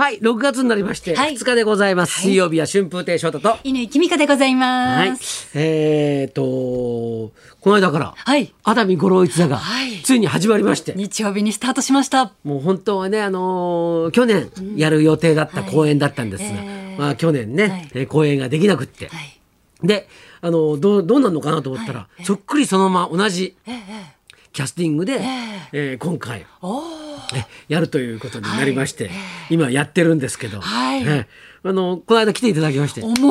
はい、6月になりまして、はい2日でございます。水曜日は春風亭昇太と。犬きみかでございはいます。。えーと、この間から、はい。熱海五郎一座がはい、ついに始まりまして、日曜日にスタートしました。もう本当はね、あのー去年やる予定だった公演だったんですが、はいえーまあ去年ね、はいえー公演ができなくって、はい。で、あのどうどうなるのかなと思ったら、そっくりそのまま同じええええ。キャスティングで、ええー今回おお。えやるということになりまして、今やってるんですけど、はい。えあのこの間来ていただきまして。面白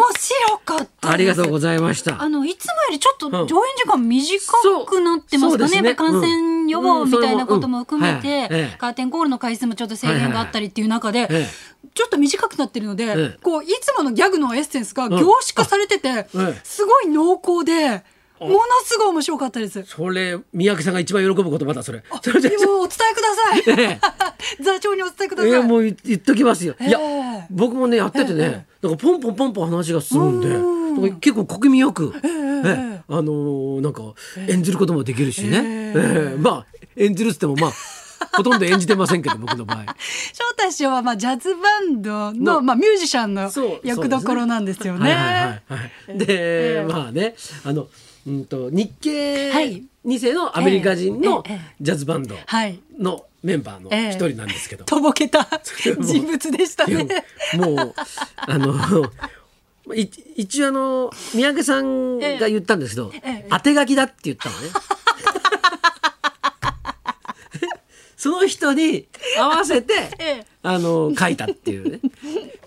かったです。ありがとうございました。あのいつもよりちょっとん。上演時間短くなってますかね。そうそうですね。感染予防うんみたいなことも含めうんうんはいえてえ、カーテンコールの回数もちょっと制限があったりっていう中でええ、ちょっと短くなってるのでええ、こういつものギャグのエッセンスが凝縮化されててええ、すごい濃厚で、ものすごい面白かったです。それ三宅さんが一番喜ぶ言葉だそれ。それじゃもうお伝えください。座長にお伝えください。いやもう言言っときますよ。いや、ええ僕もねやっててね、なんかポンポンポンポン話が進むんで、なんか結構小気味よく、ええあのーなんか演じることもできるしね。ええまあ演じるっつってもまあほとんど演じてませんけど僕の場合。翔太師匠はまあジャズバンドののまあミュージシャンの役どころなんですよはいはいはいね。はい。で、まあねあのうんと日系はい二世のアメリカ人のジャズバンドはい。のメンバーのええ一人なんですけど。とぼけた 人物でしたね。もうあのい一応あの三宅さんが言ったんですけど、ええ当て書きだって言ったのね。その人に合わせて、ええあの書いたっていうね。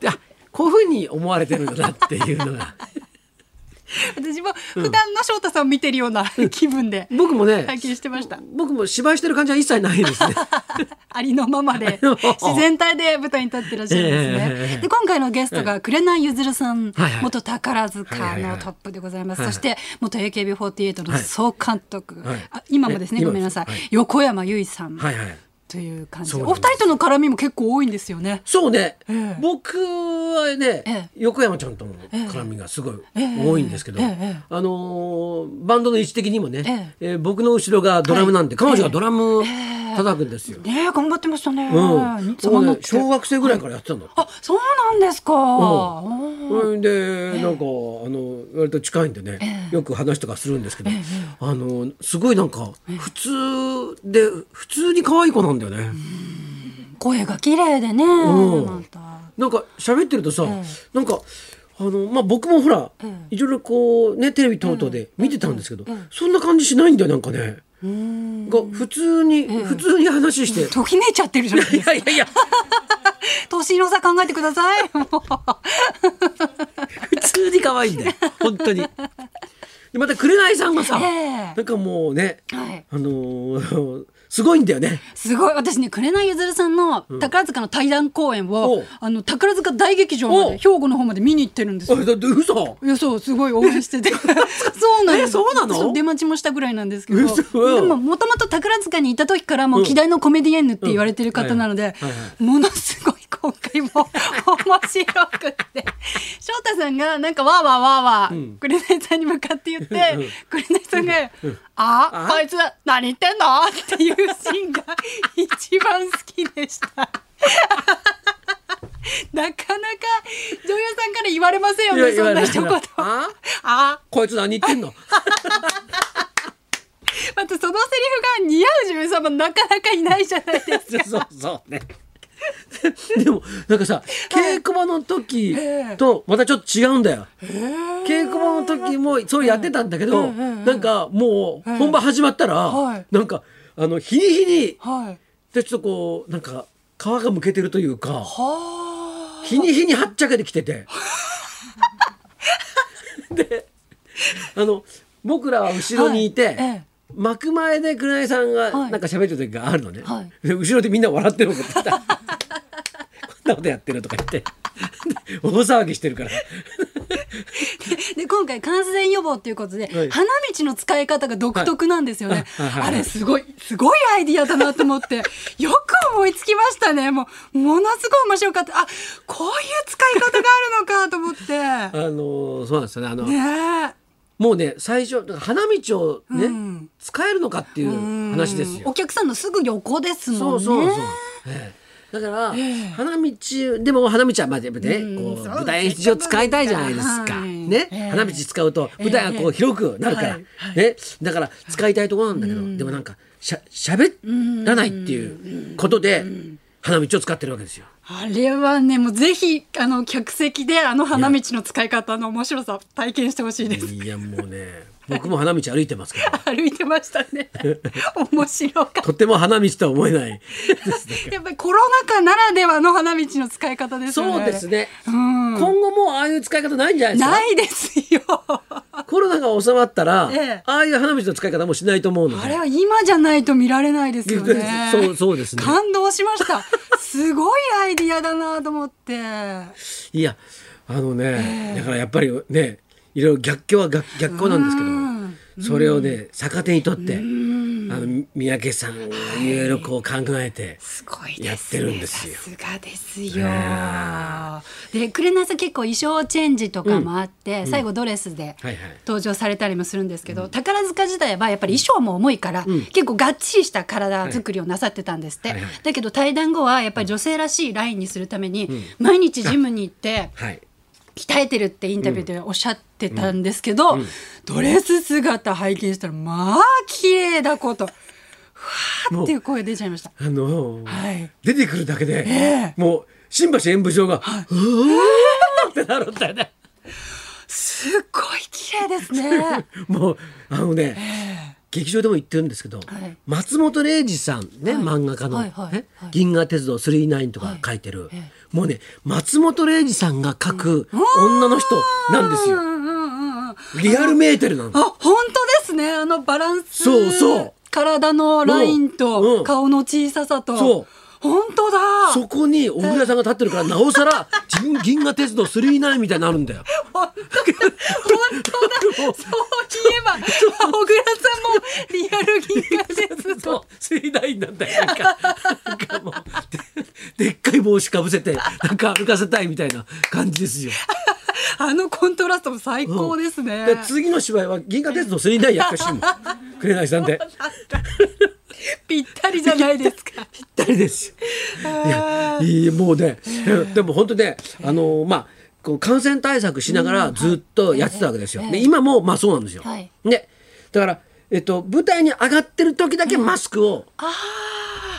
であこういうふうに思われてるんだなっていうのが 私も普段の翔太さんを見てるような気分で僕もね拝見してました。僕も芝居してる感じは一切ないですね。ありのままで自然体で舞台に立ってらっしゃるんですね。ええで今回のゲストが紅ゆずるさん、はいはい。元宝塚はいはいはい。のトップでございます。はいそして元 AKB48 の総監督、はい。あ今もですねえごめんなさい。横山由依さん、はいはい。という感じ。お二人との絡みも結構多いんですよね。そうね、ええ。僕はね、ええ。横山ちゃんとの絡みがすごいええ。多いんですけど、ええ。ええ。あのーバンドの位置的にもね、ええ。ー僕の後ろがドラムなんで、はい。彼女がドラム叩くんですよ。ねえ頑張ってましたね。うん、ね小学生ぐらいからやってたんだって。あそうなんですか。それでなんかあの割と近いんでね、ええ。よく話とかするんですけど、あのすごいなんか普通で普通に可愛い子なんだよね。声が綺麗でね。なんか喋ってるとさ、えなんかあのまあ僕もほら、えいろいろこうねテレビ等々で見てたんですけど、そんな感じしないんだよなんかね。が普通に、普通に話して。ときめいちゃってるじゃないですか。いやいやいや 年の差考えてください。普通に可愛いんだよ本当に。でまた紅さんがさ、ええ。なんかもうね、はい。あのーすごいんだよね。すごい。私ね紅ゆずるさん。の宝塚の対談公演を、おう。あの宝塚大劇場まで兵庫の方まで見に行ってるんですよ。嘘？いやそうすごい応援してて。そうなんです。えそうなの？出待ちもしたぐらいなんですけど。嘘でももともと宝塚にいた時からもう希代のコメディエンヌって言われてる方なので、ものすごい今回も面白くって翔太さんがなんかわーわーわーわー紅さんに向かって言ってうん紅さんが「ああ？こいつ何言ってんの?」っていうシーンが一番好きでした。なかなか女優さんから言われませんよねそんな一言。あ？あ？こいつ何言ってんの？またそのセリフが似合う女優さんもなかなかいないじゃないですか。そうそうね。でもなんかさ稽古場の時とまたちょっと違うんだよ。稽古場の時もそうやってたんだけど、なんかもう本番始まったら、はい。なんかあの日に日にはい。でちょっとこうなんか皮がむけてるというかは日に日にはっちゃけてきてて。であの僕らは後ろにいて、幕前で紅さんがはい。なんか喋ってる時があるのね、はい。で後ろでみんな笑ってるのここんなことやってるとか言って 大騒ぎしてるから で今回感染予防っていうことで、はい花道の使い方が独特なんですよね。はいあれすごいすごいアイディアだなと思って よく思いつきましたね。もうものすごい面白かった。あこういう使い方があるのかと思って。あのそうなんですよねあの、ねえ。もうね最初花道をね、うん使えるのかっていう話ですよお。客さんのすぐ横ですもんね。そうそうそう、ええだから、花道でも花道はまあやっぱね、こう舞台演出上使いたいじゃないですか。はい。ね、ええ。花道使うと舞台がこう広くなるから、ね、だから使いたいところなんだけど、でもなんかしゃ喋らないっていうことで花道を使ってるわけですよ。あれはねもうぜひあの客席であの花道の使い方の面白さ体験してほしいです。いやもうね、僕も花道歩いてますけど。歩いてましたね。面白かった。とっても花道とは思えない。やっぱりコロナ禍ならではの花道の使い方ですよね。そうですね。うん。今後もうああいう使い方ないんじゃないですか？ないですよ。コロナが収まったら、ええああいう花道の使い方もしないと思うので。あれは今じゃないと見られないですよね。そうそうですね感動しました。すごいアイディアだなと思って。いやあのね、だからやっぱりねいろいろ逆境は逆逆境なんですけど、それをね逆手にとって、あの三宅さんがい。ろいろこう考えて。やってるんですよ。さすがですよ。で、紅さん結構衣装チェンジとかもあって、最後ドレスで登場されたりもするんですけど、宝塚時代はやっぱり衣装も重いから、結構がっちりした体作りをなさってたんですって。だけど対談後はやっぱり女性らしいラインにするために、毎日ジムに行って。はい鍛えてるってインタビューでおっしゃってたんですけど、ドレス姿拝見したらまあ綺麗だこと。ふわーっていう声出ちゃいました。あのーはい。出てくるだけで、えもう新橋演舞場が、うわーってなるんだよね。すっごい綺麗ですね。もうあのね、劇場でも言ってるんですけど、はい松本零士さんね、はい漫画家の、銀河鉄道999」とか書いてる、えもうね松本零士さんが書く女の人なんですよ。リアルメーテルなの。あ、本当ですね。あのバランス。そうそう体のラインと顔の小ささと。そう本当だ。そこに小倉さんが立ってるからなおさら 銀銀河鉄道999みたいになるんだよ。そういえば、小倉さんもリアル銀河鉄道。999なんだよ。なんかなんかもうででっかい帽子かぶせてなんか歩かせたいみたいな感じですよ。あのコントラストも最高ですね。で次の芝居は銀河鉄道999やってほしいもん。紅さんで。ぴったりじゃないですか。ぴったりですよ。いやいいもうね、でも本当ね、あのまあこう感染対策しながらずっとやってたわけですよ。で今もまあそうなんですよ。はいでだからえっと舞台に上がってる時だけマスクを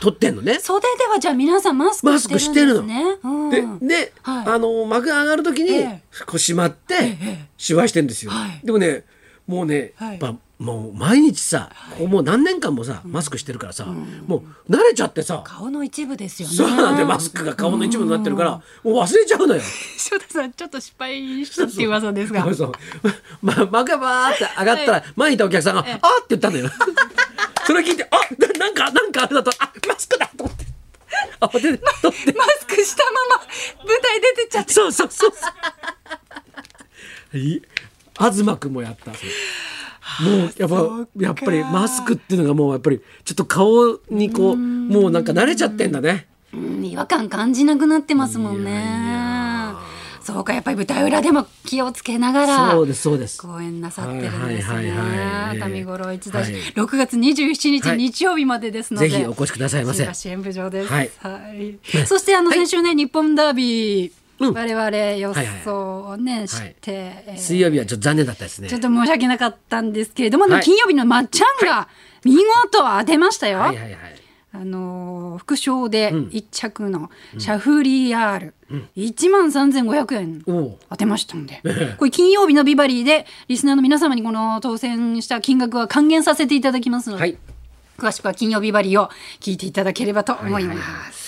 取ってんのね。袖ではじゃあ皆さんマスクマスしてるんクしてるの。ですね。うんであの幕が上がる時にええこう閉まってええ芝居してんですよ。はいでもねもうね、はいやっぱもう毎日さ、もう何年間もさマスクしてるからさ、もう慣れちゃってさ、顔の一部ですよね。そうなんでマスクが顔の一部になってるから、もう忘れちゃうのよ。翔太さんちょっと失敗したっていう噂ですが。そうそう。ま、幕がバーって上がったら、前にいたお客さんが、あーって言ったのよ。それ聞いて、あ、ななんか、なんかあれだと、あ、マスクだと思って。あ、で、取って。マスクしたまま舞台出てっちゃって。そうそうそうそう。い東くんもやった。それもうやっぱやっぱりマスクっていうのがもうやっぱりちょっと顔にこうもうなんか慣れちゃってんだね。うん違和感感じなくなってますもんね。そうかやっぱり舞台裏でも気をつけながらそうですそうです。公演なさってるんですはいはいはいはいね。熱海五郎一大師、はい6月27日、はい日曜日までですので、ぜひお越しくださいませ。新橋演舞場です。はいはいそしてあの先週ね、日本ダービー、うん。我々予想をね、知って、えー。水曜日はちょっと残念だったですね。ちょっ。と申し訳なかったんですけれども、はい。金曜日のまっちゃんが見事当てましたよ。はいはいはい。あのー副賞でん1着のシャフリヤール、1万3500円当てましたんで、これ金曜日のビバリーでリスナーの皆様にこの当選した金額は還元させていただきますので、はい。詳しくは金曜ビバリーを聞いていただければと思います。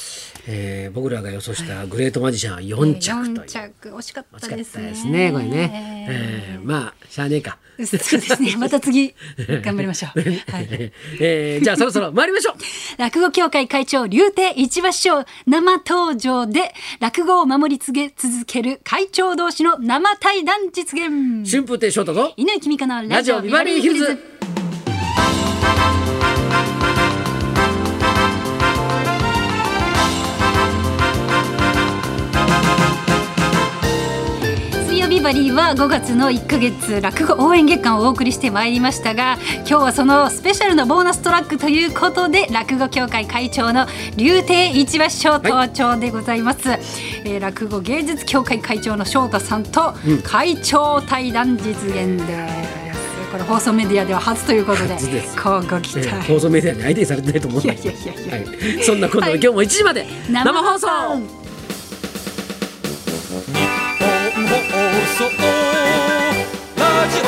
えー僕らが予想したグレートマジシャンは4着という。4着惜しかっ惜しかったですね。たですねこれね。えーまあしゃあねえか。そうですね。また次頑張りましょう。はい。えーじゃあそろそろ参りましょう。落語協会会長竜亭一馬師匠生登場で落語を守り続ける会長同士の生対談実現春風亭昇太と犬井君香のラジオビババリーヒルズ。バリーは5月の1ヶ月落語応援月間をお送りしてまいりましたが今日はそのスペシャルのボーナストラックということで落語協会会長の竜亭一馬師匠登場でございます、えー落語芸術協会会長の翔太さんと会長対談実現です、これ放送メディアでは初ということで初です。こうご期待、えー放送メディアに相手にされてないと思うんだけどそんなことで、はい。今日も1時まで生放送。本放送。ラジオ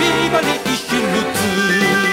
ビバリーヒルズ。